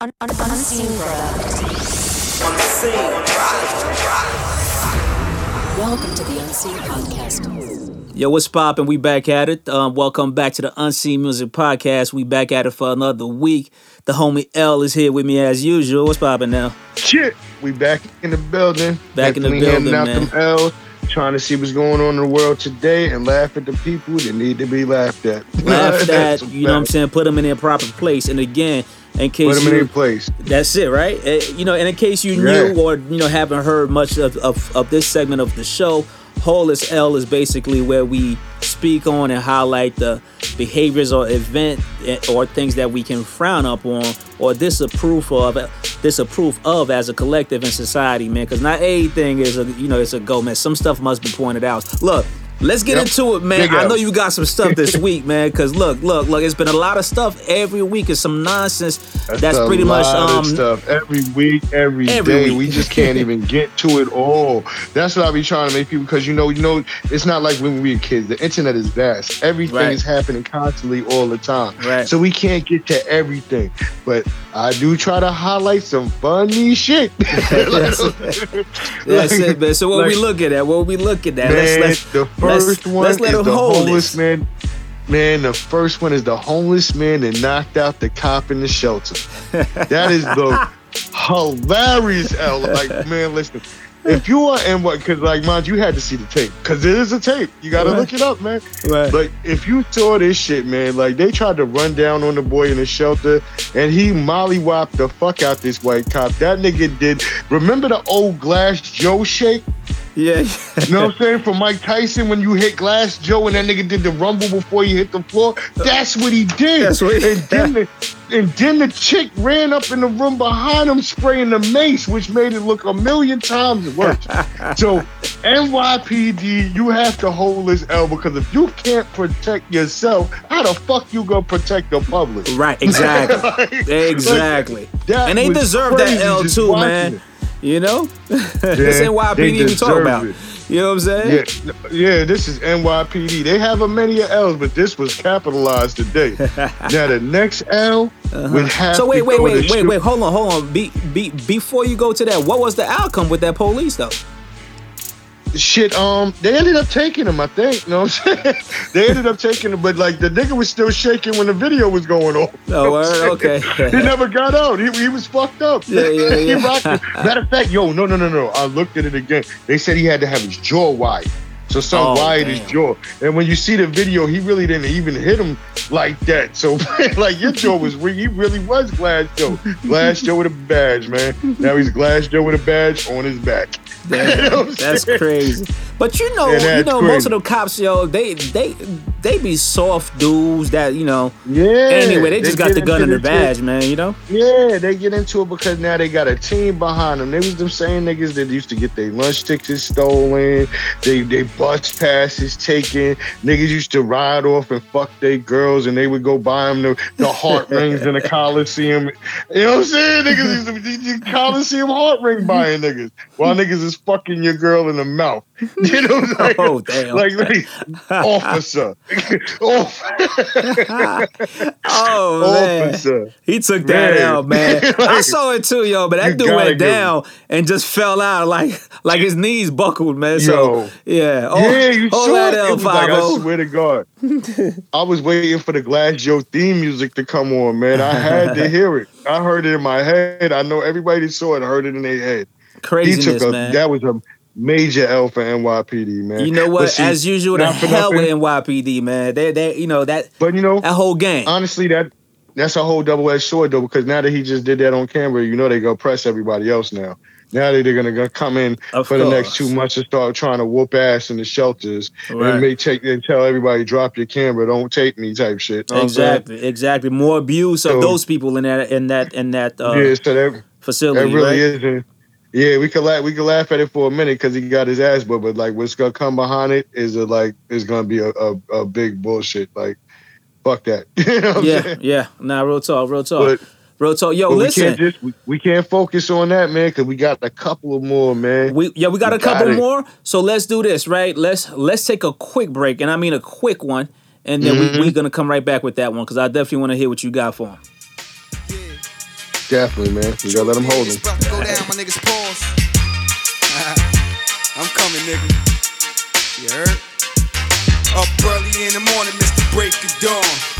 Un- un- unseen product. Welcome to the Unseen Podcast. Yo, what's poppin'? We back at it. Um, welcome back to the Unseen Music Podcast. We back at it for another week. The homie L is here with me as usual. What's poppin' now? Shit, we back in the building. Back in the building, out them L's, trying to see what's going on in the world today and laugh at the people that need to be laughed at. Laugh at, a you know what I'm saying? Put them in their proper place. And again, in case Put them in you, their place. That's it, right? Uh, you know, and in case you Yeah. knew or you know haven't heard much of, of, of this segment of the show, Whole L is basically where we speak on and highlight the behaviors or event eh, or things that we can frown up on or disapprove of disapprove of as a collective in society, man. Because not everything is a you know it's a go, man. Some stuff must be pointed out. Look. Let's get Yep. into it, man. Big I know you got some stuff this week, man. Cause look, look, look. It's been a lot of stuff every week. It's some nonsense that's, a pretty much um of stuff every week, every every day. week. We just can't even get to it all. That's what I be trying to make people because you know, you know, it's not like when we were kids. The internet is vast. Everything Right. is happening constantly all the time. Right. So we can't get to everything. But I do try to highlight some funny shit. That's That's it, man. So what we like- looking at? What we looking at? Man, let's let's the let's- first one let's let is the homeless man. Man, the first one is the homeless man that knocked out the cop in the shelter. that is the hilarious L. Like, man, listen. If you are and what, because like, mind you, you had to see the tape, because it is a tape. You got to Right. look it up, man. Right. But if you saw this shit, man, like they tried to run down on the boy in the shelter, and he mollywopped the fuck out this white cop. That nigga did. Remember the old Glass Joe shake? Yeah, You know what I'm saying? From Mike Tyson when you hit Glass Joe and that nigga did the rumble before you hit the floor. That's what he did. That's what he- and then the and then the chick ran up in the room behind him spraying the mace, which made it look a million times worse. so NYPD, you have to hold this L because if you can't protect yourself, how the fuck you gonna protect the public? right. Exactly. Like- exactly. that and they deserve that L too, man. it. You know, this Yeah, NYPD they we talking deserve about. it. You know what I'm saying? Yeah, yeah, this is NYPD. They have a many L's, but this was capitalized today. now the next L would have Uh-huh. So wait, wait, wait, wait, wait. Hold on, hold on. Be, be, before you go to that, what was the outcome with that police though? Shit, um, they ended up taking him. I think. You know what I'm saying? they ended up taking him, but like the nigga was still shaking when the video was going on. Oh, word? Okay. he never got out. He, he was fucked up. Yeah, yeah, yeah. Matter of fact, yo, no, no, no, no. I looked at it again. They said he had to have his jaw wide. So some Oh, wired his jaw. And when you see the video, he really didn't even hit him like that. So like your jaw was weak. He really was Glass Joe. Glass Joe with a badge, man. Now he's Glass Joe with a badge on his back. You know That's saying? crazy. But you know, Yeah, you know, most of the cops, yo, they they they be soft dudes that you know. Yeah. Anyway, they just got the gun and the badge, man. You know. Yeah, they get into it because now they got a team behind them. They was them same niggas that used to get their lunch tickets stolen, they they bus passes taken. Niggas used to ride off and fuck their girls, and they would go buy them the, the heart rings in the Coliseum. You know what I'm saying? Niggas used to Coliseum heart ring buying niggas, while niggas is fucking your girl in the mouth. You know, like, Oh, damn. like, like officer, Off- Oh man, officer. he took that Man. out, man. I saw it too, yo. But that dude went down and just fell out like like his knees buckled, man. Yo. So yeah, oh, yeah, you hold saw that it. It was like, oh. I oh. swear to God. I was waiting for the Glass Joe theme music to come on, man. I had to hear it. I heard it in my head. I know everybody saw it heard it in their head. Craziness, took a man. that was a major L for NYPD, man. you know what? see, As usual, the hell with NYPD, man. They they you know that But you know, that whole game. honestly, that that's a whole double edged sword though, because now that he just did that on camera, you know they go press everybody else now. Now they're gonna come in Of for the next two months and start trying to whoop ass in the shelters Right. and may take and tell everybody drop your camera, don't take me type shit. Know what I'm saying? Exactly, exactly. More abuse of So- those people in that in that in that uh, yeah, so that, facility, that really right? isn't. Yeah, we could laugh. We could laugh at it for a minute because he got his ass but but like what's gonna come behind it is a like is gonna be a, a, a big bullshit. Like fuck that. you know Yeah, yeah. Nah, real talk, real talk, But, real talk. Yo, but we listen, can't just we, we can't focus on that man because we got a couple of more man. we yeah we got a We got couple it. more. So let's do this, right? Let's let's take a quick break, and I mean a quick one, and then Mm-hmm. we, we're gonna come right back with that one because I definitely want to hear what you got for him. Definitely, man. You gotta let them hold It's him. go down, my niggas pause. I'm coming, nigga. You heard? Up early in the morning, Mr. Break of Dawn.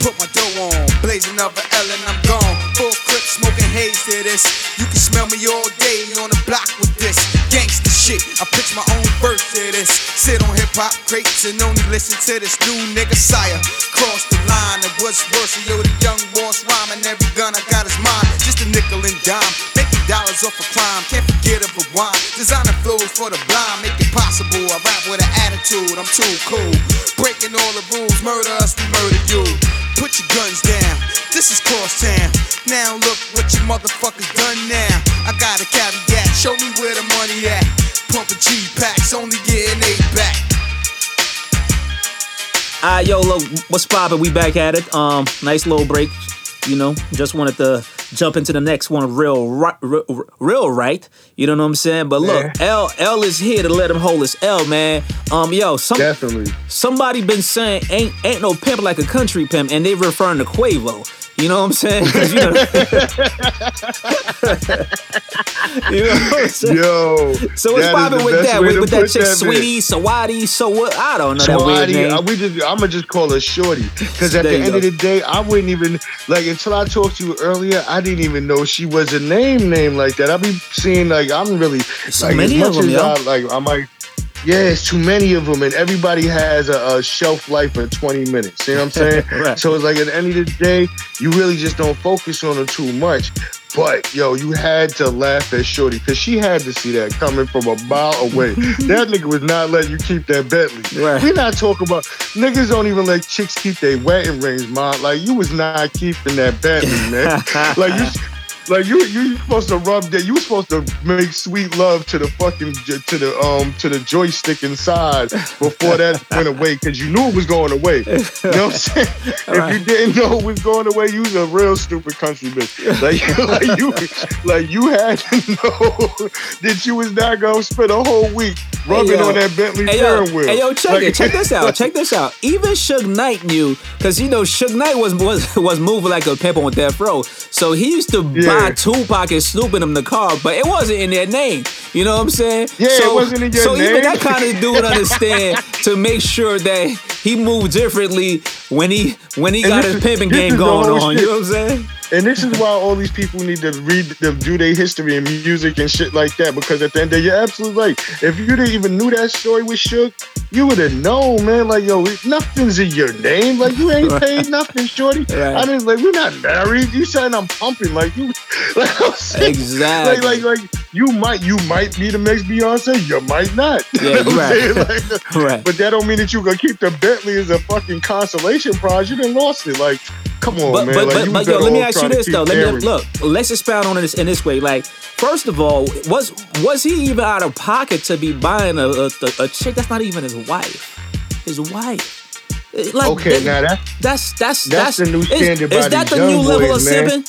Put my dough on, blazing up an L and I'm gone. Full clip, smoking haze to this. You can smell me all day on the block with this gangsta shit. I pitch my own verse to this. Sit on hip hop crates and only listen to this new nigga sire. Cross the line and what's worse, yo, the young boss rhyming. Every gun I got is mine. Just a nickel and dime. Making dollars off a crime. Can't forget of a wine. Designer flows for the blind. Make it possible. I rap with an attitude. I'm too cool. Breaking all the rules. Murder us, we murder you. Put your guns down. This is Crosstown. Now look what you motherfuckers done now. I got a caveat. Show me where the money at. Pumping G packs, only getting eight back. Ah, yo, look, what's poppin'? We back at it. Um, nice little break. You know, just wanted to jump into the next one real real, real right. You know what I'm saying? But look, L L is here to let him hold his L, man. Um, yo, some Definitely. somebody been saying ain't ain't no pimp like a country pimp, and they referring to Quavo. You know what I'm saying? you know, you know what I'm saying? Yo. So what's that is poppin' with that? With, with that chick, that, sweetie, Sawadi, so what? I don't know that weird name. uh, we just, I'm gonna just call her Shorty, because at There the end go. of the day, I wouldn't even like until I talked to you earlier. I didn't even know she was a name name like that. I be seeing like I'm really so like many of them, yo. I like I might. Yeah, it's too many of them, and everybody has a, a shelf life of 20 minutes. You know what I'm saying? Right. So it's like at the end of the day, you really just don't focus on them too much. But yo, you had to laugh at Shorty because she had to see that coming from a mile away. that nigga was not letting you keep that Bentley. Right. We not talking about niggas don't even let chicks keep their wedding rings, man. Like you was not keeping that Bentley, man. like you. Like you, you supposed to rub that. You were supposed to make sweet love to the fucking to the um to the joystick inside before that went away because you knew it was going away. You know what I'm saying? if you didn't know it was going away, you was a real stupid country bitch. Like, like you, like you had to know that you was not gonna spend a whole week rubbing yo. on that Bentley Hey yo, steering wheel. hey yo, check Like- it. Check this out. Check this out. Even Suge Knight knew, cause you know Suge Knight was was was moving like a pimp on death row. So he used to buy Yeah. Tupac and Snoop in them the car, but it wasn't in their name. You know what I'm saying? Yeah, it so, wasn't in your so even name. that kind of dude understand to make sure that he moved differently when he when he And got his is- pimping game going on. shit. You know what I'm saying? And this is why all these people need to read, to do their history and music and shit like that. Because at the end of the day, you're absolutely right. If you didn't even knew that story with Suge, you would have known, man. Like, yo, nothing's in your name. Like, you ain't paid nothing, shorty. Right. I didn't like. We're not married. You saying I'm pumping? Like you, like I'm saying, Exactly. Like, like, like you might, you might be the next Beyonce. You might not. You Yeah, know right. Like, Right. But that don't mean that you gonna keep the Bentley as a fucking consolation prize. You done lost it. Like, come on, but man. but like, but, but yo, let me ask you this though. Let me look. Let's expound on this in this way. Like, first of all, was was he even out of pocket to be buying a a, a chick that's not even his wife? His wife. Like, Okay, that- now that that's that's that's the new standard Is, by that the new level boys, of man. sipping?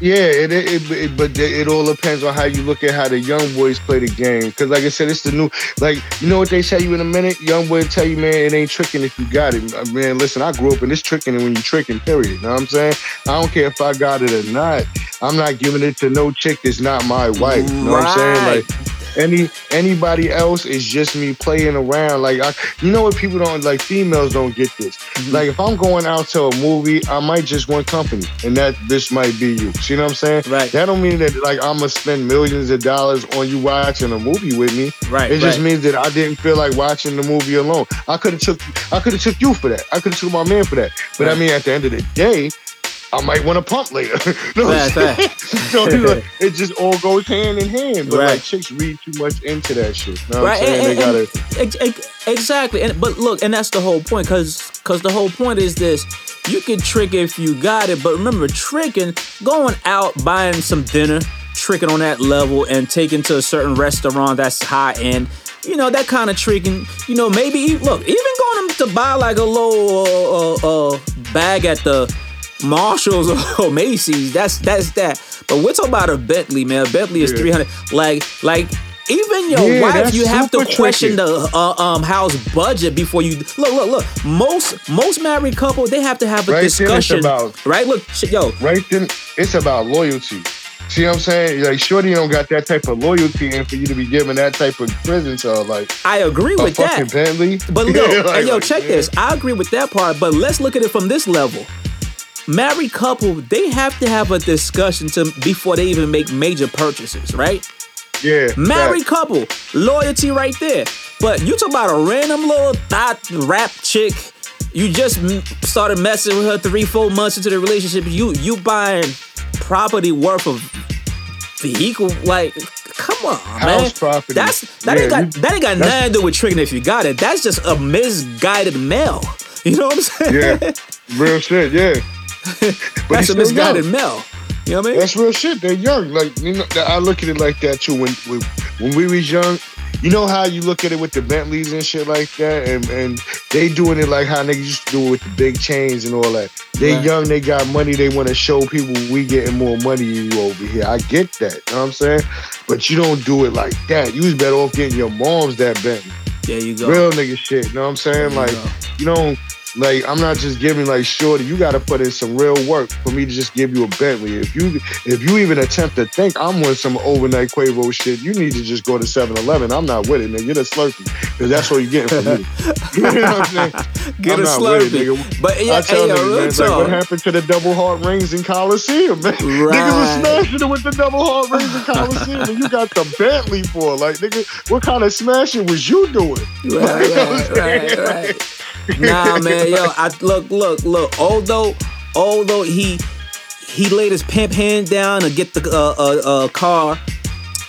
Yeah, it, it, it, but it all depends on how you look at how the young boys play the game. Cause like I said, it's the new like you know what they tell you in a minute. Young boy tell you, man, it ain't tricking if you got it. Uh, Man, listen, I grew up in this tricking and when you tricking. Period. You know what I'm saying? I don't care if I got it or not. I'm not giving it to no chick that's not my wife. You know what I'm saying? Like any anybody else is just me playing around. Like I, you know what people don't like. Females don't get this. Mm-hmm. Like if I'm going out to a movie, I might just want company, and that bitch might be you. See what I'm saying? Right. That don't mean that like I'm gonna spend millions of dollars on you watching a movie with me. Right. It just right. means that I didn't feel like watching the movie alone. I could have took I could have took you for that. I could have took my man for that. But I mean, at the end of the day. I might want to pump later. no, know what I'm Fact, saying? fact. so like, it just all goes hand in hand. But Right. like chicks read too much into that shit. You know right and- they and- gotta ex- ex- exactly and but look and that's the whole point because because the whole point is this you can trick if you got it but remember tricking going out buying some dinner tricking on that level and taking to a certain restaurant that's high end you know that kind of tricking you know maybe look even going to buy like a little uh, uh, uh, bag at the Marshalls or Macy's, that's that's that. But we're talking about a Bentley, man. A Bentley is Yeah. three hundred. Like, like Even your Yeah, wife, you have to question tricky. the uh, um house budget before you look. Look, look. Most most married couple they have to have a Right discussion, about- right? Look, sh- yo, Right then, it's about loyalty. See what I'm saying? Like, Shorty don't got that type of loyalty, and for you to be giving that type of prison to like I agree with fucking that. Bentley. But look, like- hey, yo, check yeah. this. I agree with that part, but let's look at it from this level. Married couple, they have to have a discussion to before they even make major purchases, right? Yeah, Married couple, loyalty right there. But you talk about a random little thought rap chick. You just started messing with her three, four months into the relationship. You you buying property worth of vehicle like. Come on, man. House property. That's that ain't Yeah, got you- that ain't got nothing to do with tricking if you got it. That's just a misguided male. You know what I'm saying? Yeah, real shit. Yeah, That's a misguided young. mail. You know what I mean? That's real shit. They're young. Like you know, I look at it like that too. When when, when we was young, you know how you look at it with the Bentleys and shit like that, and and they doing it like how niggas used to do it with the big chains and all that. They Right. young, they got money. They want to show people we getting more money than you over here. I get that. You know what I'm saying? But you don't do it like that. You was better off getting your mom's that Bentley. there you go. Real nigga shit. You know what I'm saying? There you Like go. you don't like I'm not just giving like shorty. You got to put in some real work for me to just give you a Bentley. If you if you even attempt to think I'm with some overnight Quavo shit, you need to just go to 7-Eleven. I'm not with it, nigga. Get a Slurpee because that's what you're getting from me. you know what I'm saying? Get I'm a not with it, Slurpee. nigga. But yeah, I tell hey, niggas, real man, like, what happened to the double heart rings in Coliseum, man? Niggas Right. was smashing it with the double heart rings in Coliseum, and you got the Bentley for like, nigga. What kind of smashing was you doing? Right, right, right, right. Nah, man, yo, I look, look, look. Although, although he he laid his pimp hand down to get the uh, uh, uh, car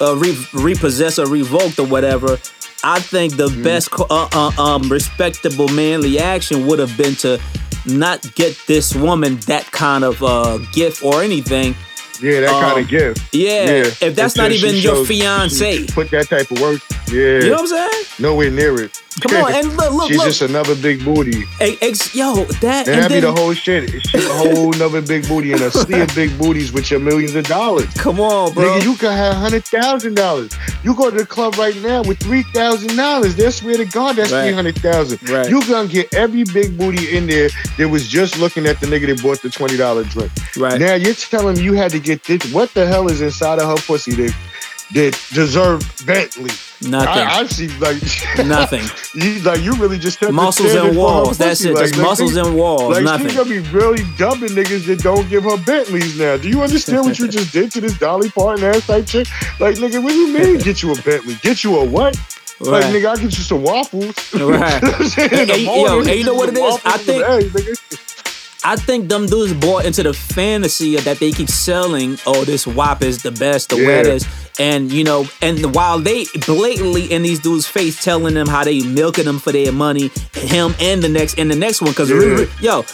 uh, re- repossessed or revoked or whatever. I think the best, uh, uh, um, respectable manly action would have been to not get this woman that kind of uh, gift or anything. Yeah, that kind Um, of gift. Yeah, if that's not even your fiance. Put that type of work. Yeah. You know what I'm saying? Nowhere near it. Come on, and look, look, She's look. just another big booty. Hey, ex- yo, that And and that be then, the whole shit. She's a whole nother big booty and a sea of big booties with your millions of dollars. come on, bro. Nigga, you could have hundred thousand dollars. You go to the club right now with three thousand dollars. They swear to God, that's Right. three hundred thousand. Right. You gonna get every big booty in there that was just looking at the nigga that bought the twenty dollar drink. Right. Now you're telling me you had to get this. What the hell is inside of her pussy that that deserved Bentley? Nothing. I, I see like Nothing. You like you really just muscles and walls. That's it. Like, Just like, muscles she- and walls. Like Nothing. she's gonna be really dumping niggas that don't give her Bentleys now. Do you understand what you just did to this Dolly Parton ass type chick? Like nigga, what do you mean get you a Bentley? Get you a what? Like Right. nigga, I get you some waffles. Right. You know what I'm saying? Hey, yo, morning, hey, you know what it is? I think- eggs. I think them dudes bought into the fantasy that they keep selling. Oh, this WAP is the best, the Yeah. wettest, and you know, and while they blatantly in these dudes' face telling them how they milking them for their money, him and the next and the next one, because Yeah. yo.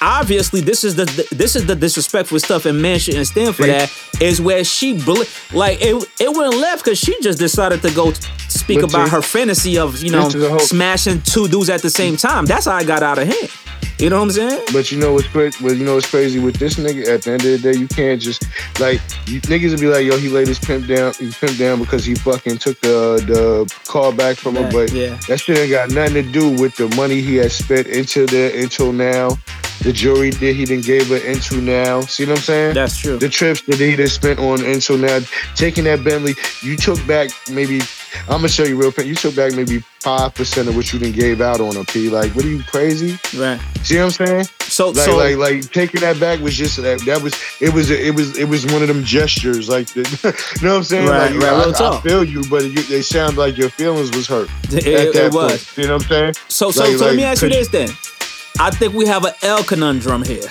Obviously, this is the this is the disrespectful stuff, and man shouldn't stand for that. Is where she bl- like it it went left because she just decided to go speak about her fantasy of you know this is a whole- smashing two dudes at the same time. That's how I got out of hand. You know what I'm saying? But you know what's crazy? Well, you know what's crazy with this nigga? At the end of the day, you can't just like you, niggas will be like, "Yo, he laid his pimp down. He pimp down because he fucking took the the car back from her." Yeah, But yeah. that shit ain't got nothing to do with the money he has spent into the until now. The jury that he didn't gave her into now. See what I'm saying? That's true. the trips that he done spent on into now, taking that Bentley, you took back maybe. I'm gonna show you real quick. You took back maybe five percent of what you didn't gave out on a P. Like, what are you crazy? Right. See what I'm saying? So Like, so like, like taking that back was just that. That was it. Was it was it was one of them gestures, like the, you know what I'm saying? Right, like, right, I, real I talk. feel you, but you, they sound like your feelings was hurt. It- it was. point. You know what I'm saying? so so, Like- so let me ask you this then. I think we have an L conundrum here.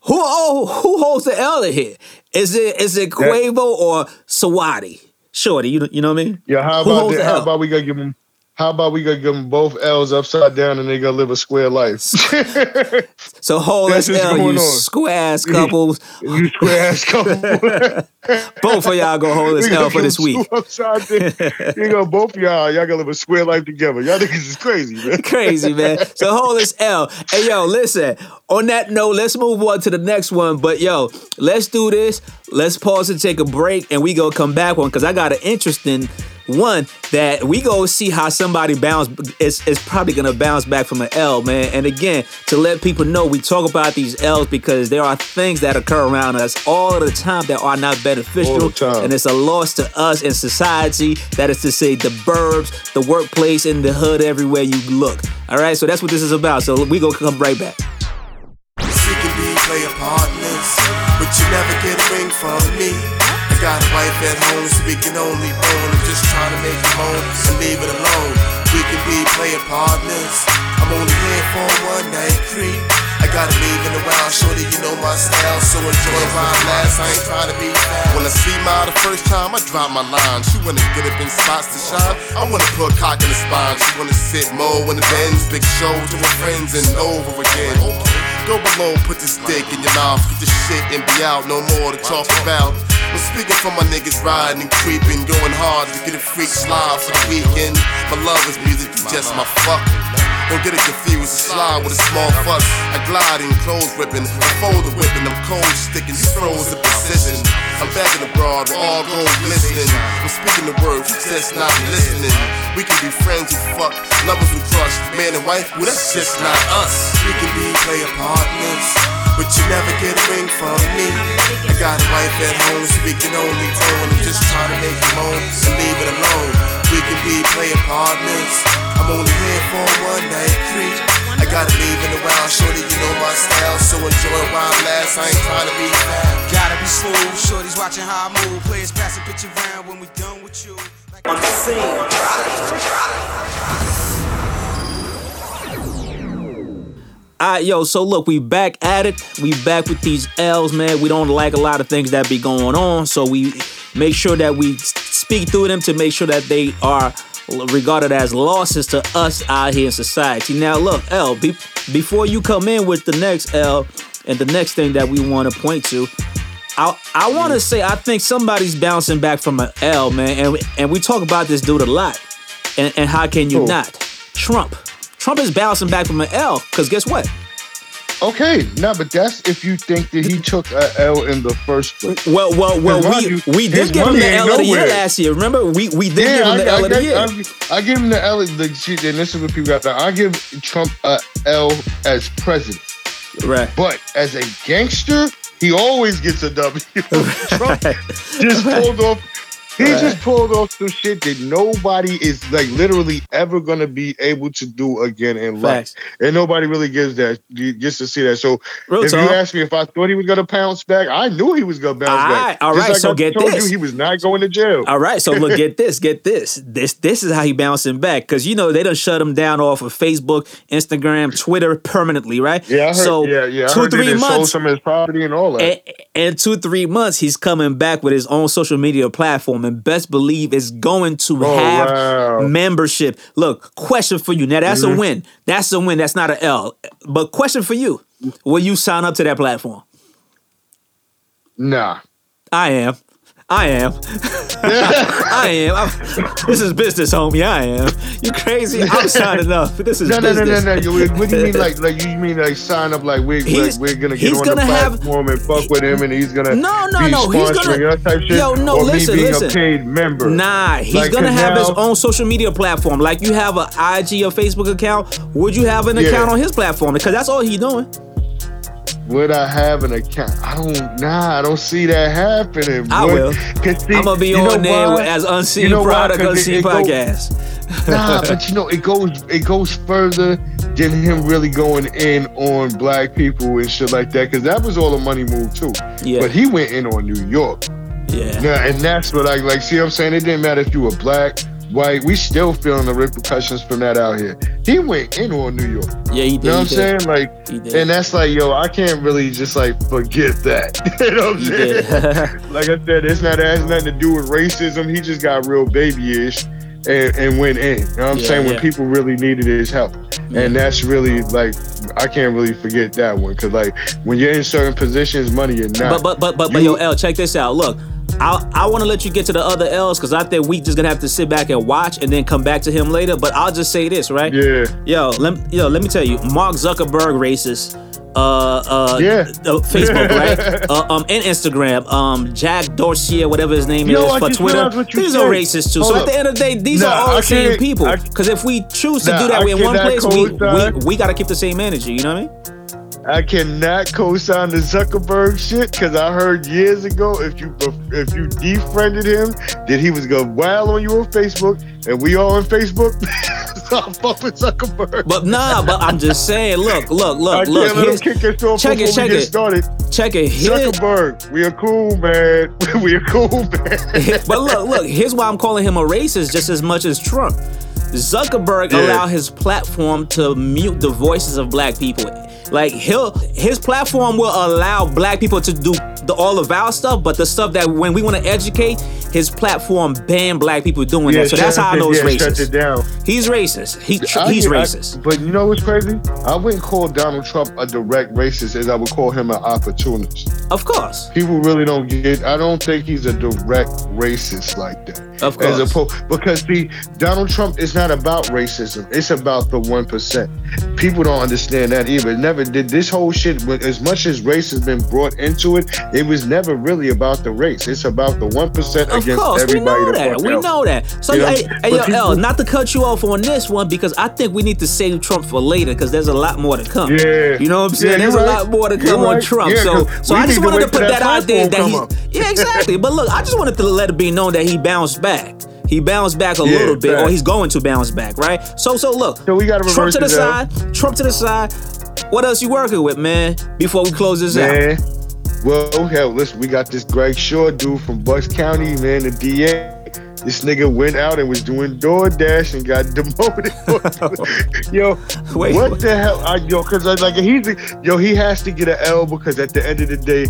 who oh, who holds the L here? Is it is it Quavo or Sawadi? Shorty, you know, you know what I mean? Yeah, how Who about holds that? the How about we gotta give him? How about we gonna give them both L's upside down and they gonna live a square life? So whole That's as what's L, you on. square ass couples. you square ass couple. Both of y'all go hold as L for this week. two upside down. you know, both of y'all, y'all gonna live a square life together. Y'all niggas is crazy, man. Crazy, man. So hold this L. Hey, yo, listen. On that note, let's move on to the next one. But yo, let's do this. Let's pause and take a break, and we go come back one because I got an interesting one that we go see how somebody bounce is is probably gonna bounce back from an L, man. And again, to let people know, we talk about these L's because there are things that occur around us all the time that are not beneficial, All the time. and it's a loss to us in society. That is to say, the burbs, the workplace, in the hood, everywhere you look. All right, so that's what this is about. So we go come right back. We can be but you never get a ring from me. Got a wife at home, can only bone. I'm just trying to make it home and leave it alone. We can be player partners. I'm only here for one night creep. I gotta leave in a while, shorty, you know my style, so enjoy while last. I ain't trying to be fast. When I see my the first time, I drop my line. She wanna get up in spots to shine. I wanna put cock in the spine. She wanna sit more in the Benz, big show to her friends and over again. Go below, put this dick in your mouth, get this shit and be out, no more to talk about. I'm speaking for my niggas riding and creeping, going hard to get a freak slide for the weekend. My love is music, just my fucking. Don't get it confused, a slide with a small fuss. I glide in clothes ripping, I fold the whipping, I'm cold sticking, you froze the precision. I'm back in abroad, we're all gold glistening. I'm speaking the word, just not listening. We can be friends who fuck, lovers who crush, man and wife, well that's just not us. We can be player partners, but you never get a ring from me. I got a wife at home, so we can only tone. I'm just trying to make you moan and leave it alone. We can be player partners. I'm only here for one night creep. I gotta leave in a while, shorty, you know my style. So enjoy while I last, I ain't trying to be fast. Gotta be smooth, shorty's watching how I move. Players pass a pitch around when we done with you. Like On the scene. All right, yo, so look, we back at it. We back with these L's, man. We don't like a lot of things that be going on, so we make sure that we speak through them to make sure that they are regarded as losses to us out here in society. Now, look, L, be, before you come in with the next L and the next thing that we want to point to, I I want to say I think somebody's bouncing back from an L, man, and we, and we talk about this dude a lot. And, and how can you not? Trump. Trump is bouncing back from an L because guess what? Okay, no, but that's if you think that he took an L in the first place. Well, well, well, we money- we did give him the L of the year last year. Remember, we we did Yeah, give him the I, L I, of the year. I, I give him the L. The and this is what people got. I give Trump a L as president, right. but as a gangster, he always gets a W. Trump just pulled off. He just pulled off some shit that nobody is like literally ever gonna be able to do again in life, Facts. and nobody really gives that gets to see that. So Real if talk. you ask me if I thought he was gonna bounce back, I knew he was gonna bounce All back. right, all right, like so I get told this. you, he was not going to jail. All right, so look, get this, get this. This this is how he bouncing back because you know they done shut him down off of Facebook, Instagram, Twitter permanently, right? Yeah, I heard, so yeah, yeah. I two three they sold months. some of his property and all that. And, and two three months, he's coming back with his own social media platform, and best believe it's going to Oh, have wow. membership. Look, question for you. Now that's Mm-hmm. a win. That's a win. That's not an L. But question for you: Will you sign up to that platform? nah. I am. I am. I am. I'm- this is business, homie. I am. You crazy? I'm signing up. This is No, no, no, business. no, no. You- What do you mean, like, like you mean like sign up, like we're like, we're gonna get on gonna the have- platform and fuck with him, and he's gonna No, no, no, he's gonna- type shit, Yo, no, or listen, me being listen. a paid member. Nah, he's Like, gonna have his own social media platform. Like you have an IG or Facebook account. Would you have an Yeah. account on his platform? Because that's all he's doing. Would I have an account? I don't. Nah, I don't see that happening. I will. see, I'm gonna be on there why? as unseen You know product, it- unseen it podcast. nah, but you know, it goes it goes further than him really going in on black people and shit like that. Because that was all a money move too. Yeah. But he went in on New York. yeah. Yeah, and that's what I like. See what I'm saying? It didn't matter if you were black, white. We still feeling the repercussions from that out here. He went in on New York. Yeah, he did. You know what I'm saying? Like, and that's like, yo, I can't really just like forget that. you know what I'm He saying? like I said, it's not it has nothing to do with racism. He just got real babyish. and, and went in. You know what I'm Yeah, saying? When yeah. people really needed his help. And that's really like I can't really forget that one because like when you're in certain positions, money you're not. But but but but, but yo, L, check this out. Look, I I want to let you get to the other L's because I think we just gonna have to sit back and watch and then come back to him later. But I'll just say this, right? yeah. Yo, let me, yo, let me tell you, Mark Zuckerberg racist. Uh, uh, Yeah. uh, Facebook, right? Uh, um, and Instagram. Um, Jack Dorsey, or whatever his name Yo, is I for Twitter. realized what you These are racist too. Hold so at the end of the day, these Nah, are all I the same people. Because if we choose to Nah, do that in one place, we, we we gotta keep the same energy. You know what I mean? I cannot co-sign the Zuckerberg shit because I heard years ago if you if you defriended him, that he was gonna wild on you on Facebook, and we all on Facebook. so I fuck with Zuckerberg. But nah, but I'm just saying. Look, look, look, look. let kick off check it, check it. started. check it. Zuckerberg, we are cool, man. we are cool, man. but look, look. Here's why I'm calling him a racist just as much as Trump. Zuckerberg Yeah. allowed his platform to mute the voices of black people. Like he'll his platform will allow black people to do the all of our stuff, but the stuff that when we want to educate, his platform ban black people doing that. So that's how I know it's yeah, Shut racist. it down. He's racist. He I- he's I- racist. but you know what's crazy? I wouldn't call Donald Trump a direct racist as I would call him an opportunist. of course. People really don't get. I don't think he's a direct racist like that. Of As course. opposed, because see, Donald Trump is not about racism. It's about the one percent. People don't understand that either. It never did this whole shit. As much as race has been brought into it, it was never really about the race. It's about the one percent Of against course, we know that. We else. know that. So, You know, hey, hey, yo, L, not to cut you off on this one because I think we need to save Trump for later because there's a lot more to come. Yeah. you know what I'm saying. Yeah, there's you're a lot more to You're come on right. Trump. Yeah, so, so I just to wanted to put that, that out there that he, yeah, exactly. But look, I just wanted to let it be known that he bounced back. He bounced back a Yeah, little bit, or he's going to bounce back, right? So, so look, So we gotta Trump to the side, Trump to the side. What else you working with, man? Before we close this out. Man. Well, hell, listen, we got this Greg Shaw dude from Bucks County, man, the DA. This nigga went out and was doing DoorDash and got demoted. yo, Wait, what what? the hell? I, yo, because like he's yo, he has to get an L because at the end of the day,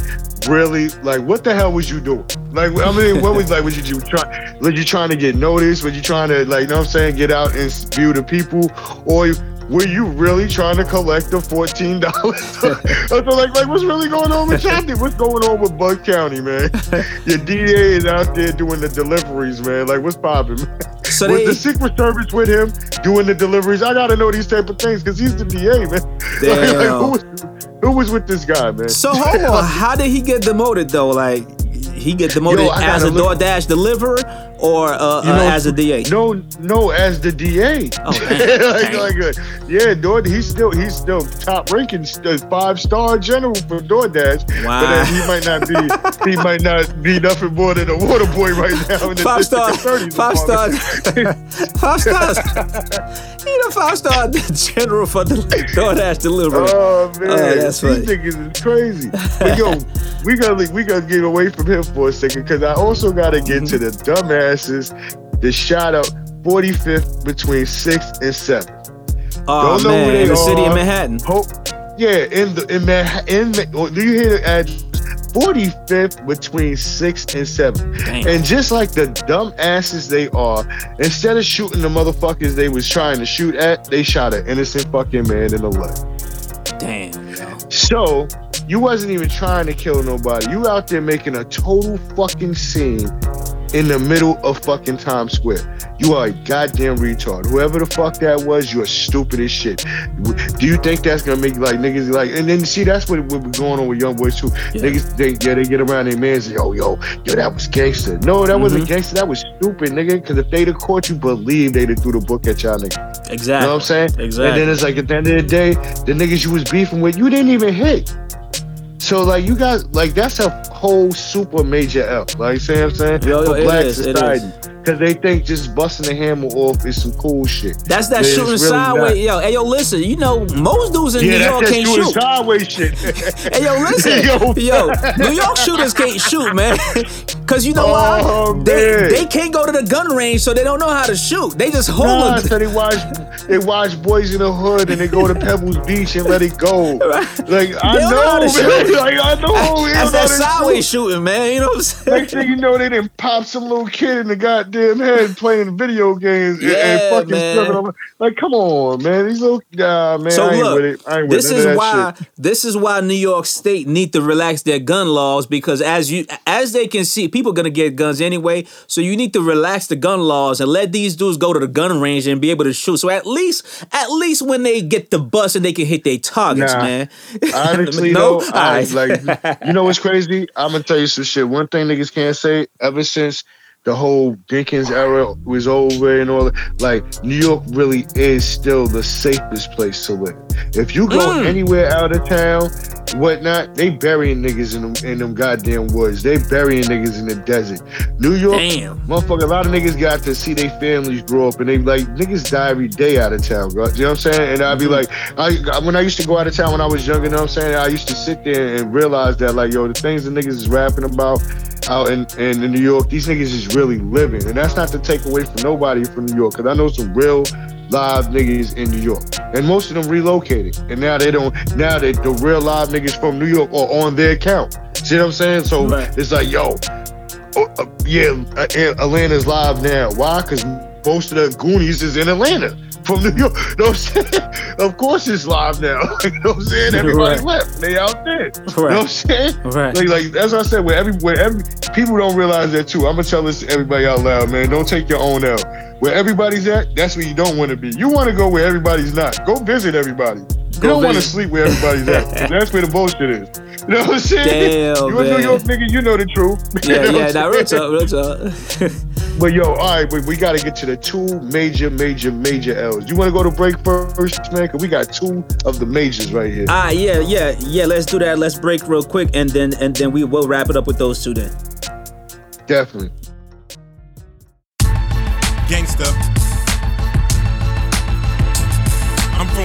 really, like, what the hell was you doing? Like, I mean, what was like, was you, you trying? Was you trying to get noticed? Was you trying to like, you know what I'm saying, get out and view the people, or were you really trying to collect the fourteen dollars? so like, like, what's really going on with County? What's going on with Bucks County, man? Your DA is out there doing the deliveries, man. Like, what's popping? man? So was they, the Secret Service with him doing the deliveries? I gotta know these type of things because he's the DA, man. Like, like, Damn. who, was, who was with this guy, man? So hold on, how did he get demoted though? Like he get demoted Yo, as a look- DoorDash deliverer or uh, You uh, know, as a DA? No, no, as the DA. Oh, like, like, uh, yeah, Door, he's still he's still top ranking, five star general for DoorDash. Wow. But uh, he might not be he might not be nothing more than a water boy right now in the Five stars, five stars, five stars. He the five star general for the DoorDash delivery. Oh man, Oh, that's these funny. niggas is crazy. But yo, we gotta we gotta get away from him for a second because I also gotta get to the dumbasses that shot up 45th between sixth and seventh. oh don't man, they in the city of. Manhattan. Hope, yeah, in the in Manhattan. Oh, do you hear the address? 45th between 6th and 7th. Damn. And just like the dumb asses they are, instead of shooting the motherfuckers they was trying to shoot at, they shot an innocent fucking man in the leg. Damn, yo. So you wasn't even trying to kill nobody. You out there making a total fucking scene in the middle of fucking Times Square. You are a goddamn retard. Whoever the fuck that was, you are stupid as shit. Do you think that's gonna make like niggas like? And then see, that's what what was going on with young boys too. Yeah. Niggas, they yeah, they get around their man and say, yo, yo, yo, that was gangster. No, that wasn't Mhm. gangster. That was stupid, nigga. Because if they'd have caught you, believe they'd have threw the book at y'all niggas. Exactly. You know what I'm saying? Exactly. And then it's like at the end of the day, the niggas you was beefing with, you didn't even hit. So like you guys like that's a whole super major L. Like see what I'm saying? Yo, yo, For black is, society. Cause they think just busting the hammer off is some cool shit. That's that Yeah, shooting really sideways. Yo, hey, yo, listen. You know, most dudes in New Yeah, York that's that can't shoot. sideways shit. Hey, yo, listen. Yo. yo, New York shooters can't shoot, man. Cause you know Oh, why? They they can't go to the gun range, so they don't know how to shoot. They just hold Nah, so they watch they watch Boyz n the Hood and they go to Pebbles Beach and let it go. Like I know know, man. Like I know. That's that know how to sideways shoot. shooting, man. You know what I'm saying? Next thing you know, they didn't pop some little kid in the goddamn goddamn head playing video games and, Yeah, and fucking stuff. And I'm like, come on, man. These little, nah, man. So I ain't look, with it. I ain't this is why shit. this is why New York State need to relax their gun laws because as you as they can see, people are gonna get guns anyway. So you need to relax the gun laws and let these dudes go to the gun range and be able to shoot. So at least at least when they get the bus and they can hit their targets, Nah. man. Honestly, No? though, I, like you know what's crazy? I'm gonna tell you some shit. One thing niggas can't say ever since the whole Dinkins era was over and all that, like New York really is still the safest place to live. If you go Mm. anywhere out of town, whatnot, they burying niggas in them in them goddamn woods. They burying niggas in the desert. New York, Damn. motherfucker, a lot of niggas got to see their families grow up and they like niggas die every day out of town, bro. You know what I'm saying? And I'd be like, I when I used to go out of town when I was younger, you know what I'm saying? I used to sit there and realize that like, yo, the things the niggas is rapping about out in, in, in New York, these niggas is really living. And that's not to take away from nobody from New York, because I know some real live niggas in New York. And most of them relocated. And now they don't now they the real live niggas from New York are on their account. See what I'm saying? So Right. it's like, yo, oh, uh, yeah, uh, uh, Atlanta's live now. Why? Because most of the Goonies is in Atlanta from New York. You know I'm saying? Of course it's live now. you know what I'm saying? Everybody Right. left. They out there. You know what I'm saying? Right. Like, like what I said. Where every, where every people don't realize that too. I'm gonna tell this to everybody out loud, man. Don't take your own out. Where everybody's at, that's where you don't want to be. You want to go where everybody's not. Go visit everybody. You don't want to sleep where everybody's at. That's where the bullshit is. You know what I'm saying? Damn, you a New. York nigga, you know the truth. Yeah, You know yeah, what real talk, real talk. But yo, all right, but we got to get to the two major, major, major L's. You want to go to break first, man? Cause we got two of the majors right here. Ah, yeah, yeah, yeah. Let's do that. Let's break real quick, and then and then we will wrap it up with those two. Then. Definitely. Gangsta.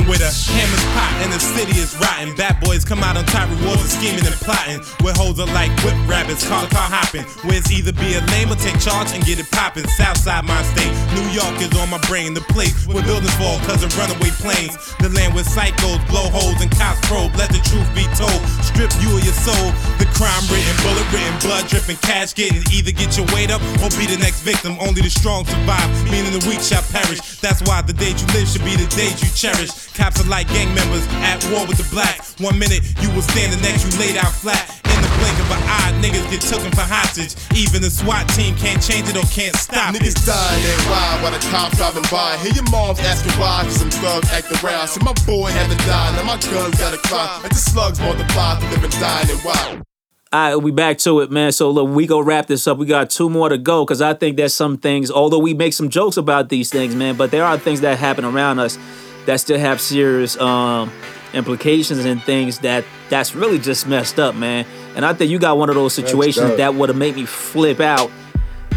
Where the hammers pot and the city is rotten. Bad boys come out on top, rewards scheming and plotting. Where hoes are like whip rabbits, car car hopping. Where it's either be a lame or take charge and get it popping. Southside my state, New York is on my brain. The place where buildings fall cause of runaway planes. The land where psychos blow holes and cops probe. Let the truth be told. Strip you of your soul. Written, blood dripping, cash getting. Either get your weight up or be the next victim. Only the strong survive, meaning the weak shall perish. That's why the days you live should be the days you cherish. Cops are like gang members at war with the black. One minute you will stand, the next you laid out flat. In the blink of an eye, niggas get taken for hostage. Even the SWAT team can't change it or can't stop Niggas it. dying and while the cops driving by. Hear your moms asking why, cause some thugs act around. See, my boy had to die, now my guns gotta cry. Like the slugs multiply, and dying and wild. All right, we back to it, man. So look, we go wrap this up. We got two more to go because I think there's some things. Although we make some jokes about these things, man, but there are things that happen around us that still have serious um, implications and things that that's really just messed up, man. And I think you got one of those situations that would have made me flip out.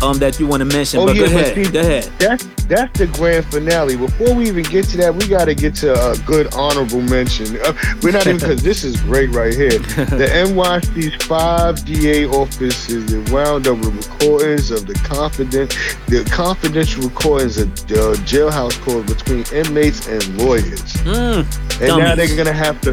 Um, that you want to mention, Oh but yeah, go ahead, see, go ahead. That's that's the grand finale. Before we even get to that, we got to get to a good honorable mention. Uh, we're not even because this is great right here. The NYC's five DA offices that wound up with recordings of the confident, the confidential recordings of uh, jailhouse calls between inmates and lawyers. Mm, And now they're gonna have to,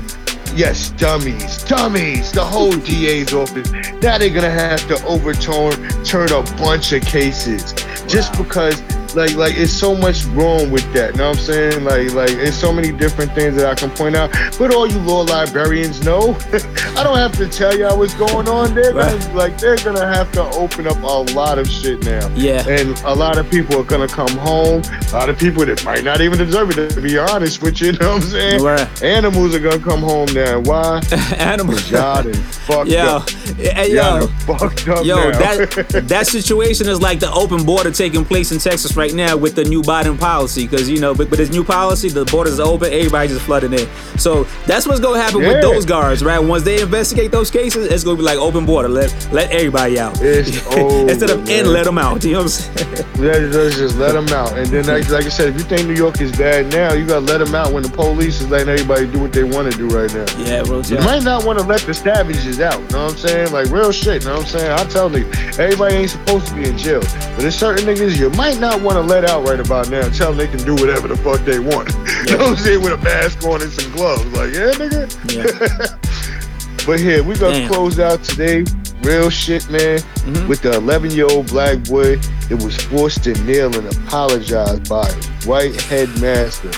yes, dummies, dummies. The whole DA's office. Now they're gonna have to overturn turn a bunch of cases just because. Like, like, it's so much wrong with that. You know what I'm saying? Like, like, it's so many different things that I can point out. But all you law librarians know, I don't have to tell y'all what's going on. They're gonna, like, they're gonna have to open up a lot of shit now. Yeah. And a lot of people are gonna come home. A lot of people that might not even deserve it, to be honest with you. You know what I'm saying? Right. Animals are gonna come home now. Why? Animals. Y'all done fucked Yo, up. hey, yo, fucked up Yo, now. that that situation is like the open border taking place in Texas right now with the new Biden policy. Because you know, but with his new policy, the borders are open, everybody just flooding in. So that's what's gonna happen with those guards, right? Once they investigate those cases, it's gonna be like open border. Let let everybody out It's instead of over, in, let them out. You know what I'm saying? Let's, let's just let them out. And then, like, like I said, if you think New York is bad now, you gotta let them out when the police is letting everybody do what they want to do right now. yeah, bro. You might not want to let the savages out. You know what I'm saying? Like real shit. You know what I'm saying? I tell niggas, everybody ain't supposed to be in jail. But there's certain niggas you might not want to let out right about now tell them they can do whatever the fuck they want. you know what I'm saying? With a mask on and some gloves. Like, yeah, nigga. Yeah. But here, we're gonna close out today real shit, man, Mm-hmm. with the 11 year old black boy that was forced to kneel and apologize by a white headmaster.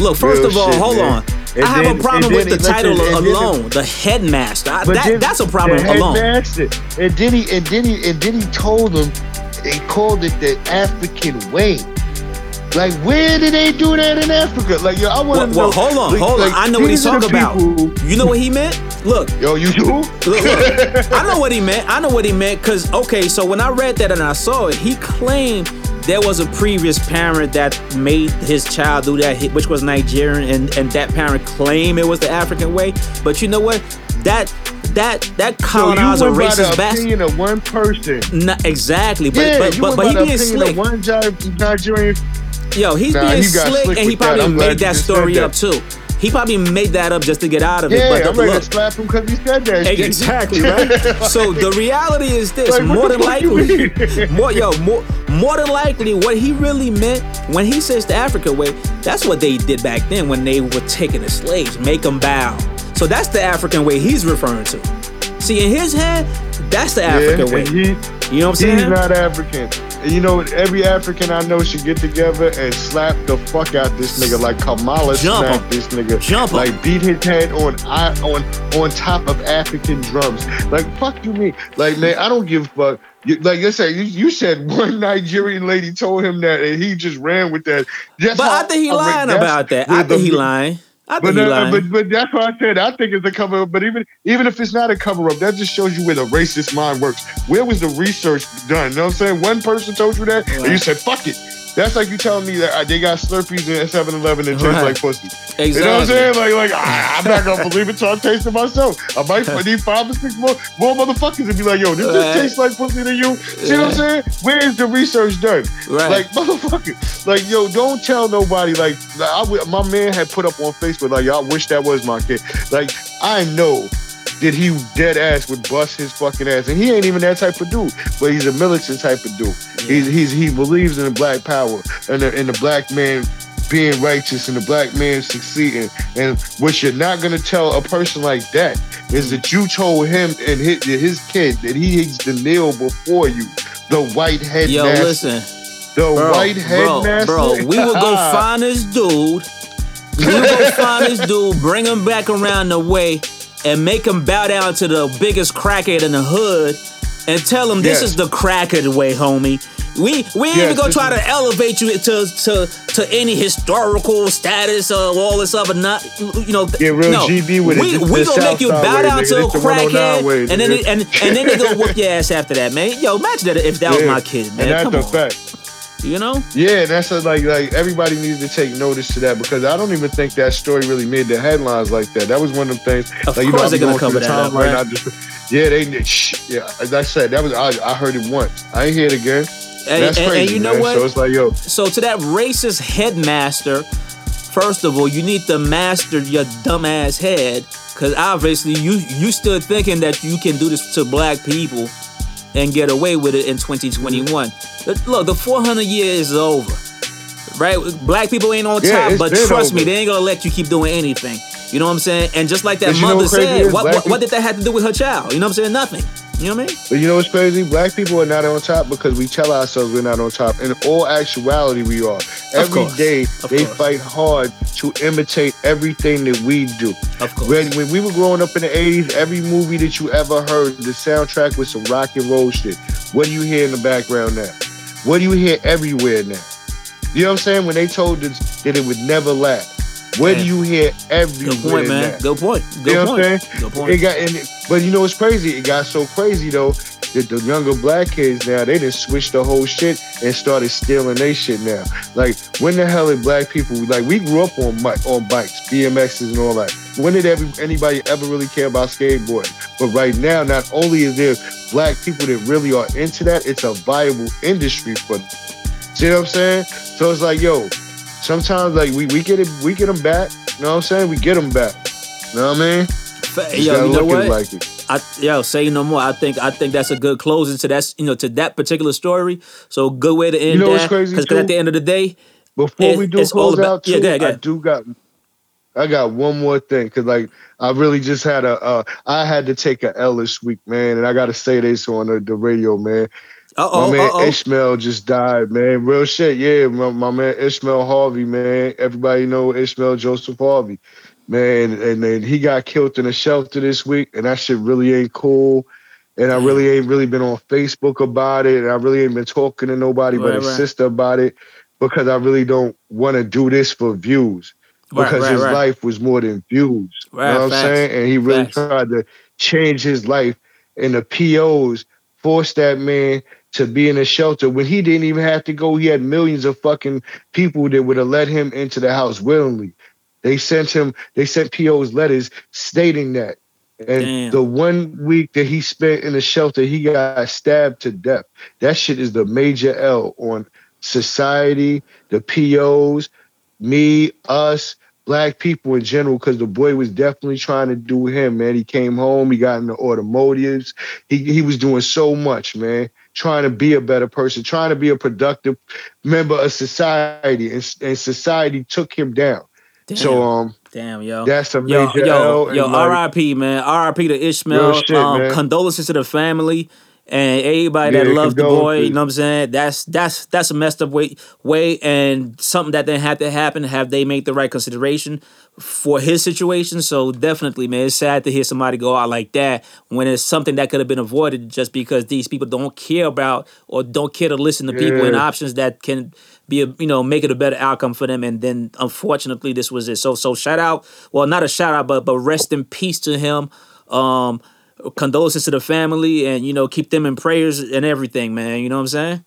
Look, first Real of all, shit, hold man. on. And I have a problem with the then- title listen, alone. The headmaster. I- that, then that's a problem the alone. Headmaster, and then he and then he and then he told them they called it the African way. Like, where did they do that in Africa? Like, yo, I want Well, to well, know. hold on, like- hold on. like, I know what he's talking about. You know what he meant? Look, Yo, you do? look, look. I know what he meant. I know what he meant. Cause okay, so when I read that and I saw it, he claimed there was a previous parent that made his child do that, which was Nigerian, and and that parent claimed it was the African way. But you know what? That that that So you colonizer went racist bastard. opinion of one person. Not exactly, but yeah, but but, but he being slick. one Nigerian. Yo, he's Nah, being got slick, and he that. probably made that story said up too. He probably made that up just to get out of it. Yeah, but I'm the, ready look, to slap him because he said that. shit. exactly right. so the reality is this: Like, more than likely, more yo, more more than likely, what he really meant when he says the Africa way, that's what they did back then when they were taking the slaves, make them bow. So that's the African way he's referring to. See, in his head, that's the African yeah, way. he, You know what I'm saying? He's not African. And you know, every African I know should get together and slap the fuck out this nigga like Kamala Jump slapped him. this nigga. Jump him. Like beat his head on on on top of African drums. Like fuck you mean? Like man, I don't give a fuck. You, like I said, you, you said one Nigerian lady told him that and he just ran with that. That's but how I think he lying that's about that. I where think he the- lying. I But, think lying. but but that's why I said I think it's a cover up. But even even if it's not a cover up, that just shows you where the racist mind works. Where was the research done? You know what I'm saying? One person told you that, and you said fuck it. That's like you telling me that uh, they got Slurpees in 7-Eleven and taste Right. like pussy. exactly. You know what I'm saying? Like, like I, I'm not gonna believe it till I taste it myself. I might need five or six more, more motherfuckers and be like, yo, this Right. just tastes like pussy to you. See what I'm saying? Where is the research done? Right. Like, motherfucker, like, yo, don't tell nobody. Like, I, my man had put up on Facebook, like, y'all wish that was my kid. Like, I know that he dead ass would bust his fucking ass, and he ain't even that type of dude, but he's a militant type of dude. He's, he's he believes in the black power and the, and the black man being righteous and the black man succeeding. And what you're not gonna tell a person like that is that you told him and his, his kid that he needs to kneel before you, the white head Yo, master. listen. The bro, white headmaster. Bro, bro, we will go find this dude. We would go find this dude, bring him back around the way, and make him bow down to the biggest crackhead in the hood, and tell him this Yes. is the crackhead way, homie. We we ain't Yes, even gonna try is- to elevate you to to to any historical status or all this other not you know. Get real no. GB with it. we, This- We gonna make you bow down nigga. to a This the 109 crackhead, way, and then and and then they gonna whoop your ass after that, man. Yo, imagine that if that was my kid, man. And that's Come a on. fact. You know? Yeah, and that's a, like like everybody needs to take notice to that because I don't even think that story really made the headlines like that. That was one of them things. Of like, you course know, they're gonna cover that up, right? Just, yeah, they yeah. As I said, that was I, I heard it once. I ain't hear it again. And, that's and- and crazy, you know man. what? So it's like, yo, So to that racist headmaster, first of all, you need to master your dumbass head, because obviously you you still thinking that you can do this to black people and get away with it in 2021. Look, the 400 years is over. Right? Black people ain't on Yeah, top, but trust me, they ain't gonna let you keep doing anything. You know what I'm saying? And just like that But you know mother said, what, what, what did that have to do with her child? You know what I'm saying? Nothing. You know what I mean? But you know what's crazy? Black people are not on top because we tell ourselves we're not on top. In all actuality, we are. Every day, they course. fight hard to imitate everything that we do. Of course. When, when we were growing up in the 80s, every movie that you ever heard, the soundtrack was some rock and roll shit. What do you hear in the background now? What do you hear everywhere now? You know what I'm saying? When they told us that it would never last. Man. do you hear everywhere Good point, man. now? Good point. Good You know point. what I'm saying? Good point. It got, it, but you know what's crazy? It got so crazy though that the younger black kids now they just switched the whole shit and started stealing their shit now. Like when the hell did black people like we grew up on on bikes, BMXs and all that. When did every, anybody ever really care about skateboarding? But right now, not only is there black people that really are into that, it's a viable industry for them. See what I'm saying? So it's like, yo, sometimes like we, we get it, we get them back. You know what I'm saying? We get them back. You know what I mean? Fa- Yo, you know what? like it. I yo say no more. I think I think that's a good closing to that you know to that particular story. So good way to end you know what's that crazy, because at the end of the day, Before It- we do it's all close about- out, too, yeah, go ahead, go I do got I got one more thing because like I really just had a uh, I had to take a L this week, man, and I got to say this on the, the radio, man. Uh oh. my man Uh oh. Ishmael just died, man. Real shit, yeah. My, my man Ishmael Harvey, man. Everybody know Ishmael Joseph Harvey, man. And then he got killed in a shelter this week, and that shit really ain't cool. And I really ain't really been on Facebook about it, and I really ain't been talking to nobody but Right, his right. sister about it because I really don't want to do this for views because right, his life was more than views. Right, you know what facts, I'm saying? And he really facts. tried to change his life. And the POs forced that man to be in a shelter when he didn't even have to go. He had millions of fucking people that would have let him into the house willingly. They sent him, they sent POs letters stating that. And Damn. the one week that he spent in the shelter, he got stabbed to death. That shit is the major L on society, the POs, me, us, black people in general, because the boy was definitely trying to do him, man. He came home, he got into automotives. He he was doing so much, man, trying to be a better person, trying to be a productive member of society, and, and society took him down. Damn. So um, Damn, yo. that's a Yo, major yo, and yo, like- R.I.P. man, R.I.P. to Ishmael. Shit, um, condolences to the family and everybody that Yeah, loves the boy. You know what I'm saying? That's that's that's a messed up way way and something that didn't have to happen. Have they made the right consideration for his situation? So definitely, man, it's sad to hear somebody go out like that when it's something that could have been avoided just because these people don't care about or don't care to listen to people and options that can be a you know make it a better outcome for them and then unfortunately this was it so so shout out well not a shout out but but rest in peace to him um condolences to the family and you know keep them in prayers and everything man you know what i'm saying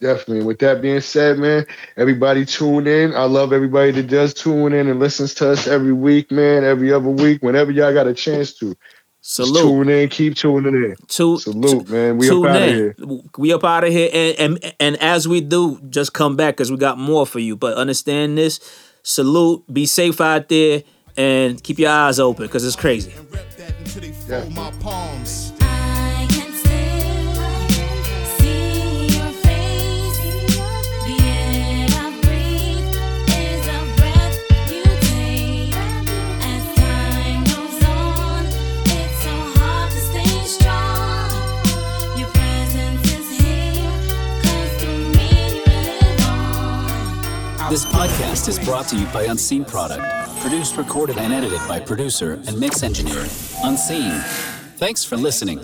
Definitely. With that being said, man, everybody tune in. I love everybody that does tune in and listens to us every week, man, every other week, whenever y'all got a chance to. Just salute tune in, keep tuning in. Tu- Salute, man. We up out of here. We up out of here, and and and as we do, just come back because we got more for you. But understand this: salute, be safe out there, and keep your eyes open because it's crazy. And until they fold my palms. I can still see your face. The air I breathe is a breath you take. As time goes on, it's so hard to stay strong. Your presence is here, 'cause through me you live on. This podcast is brought to you by Unseen Product. Produced, recorded, and edited by producer and mix engineer Unseen. Thanks for listening.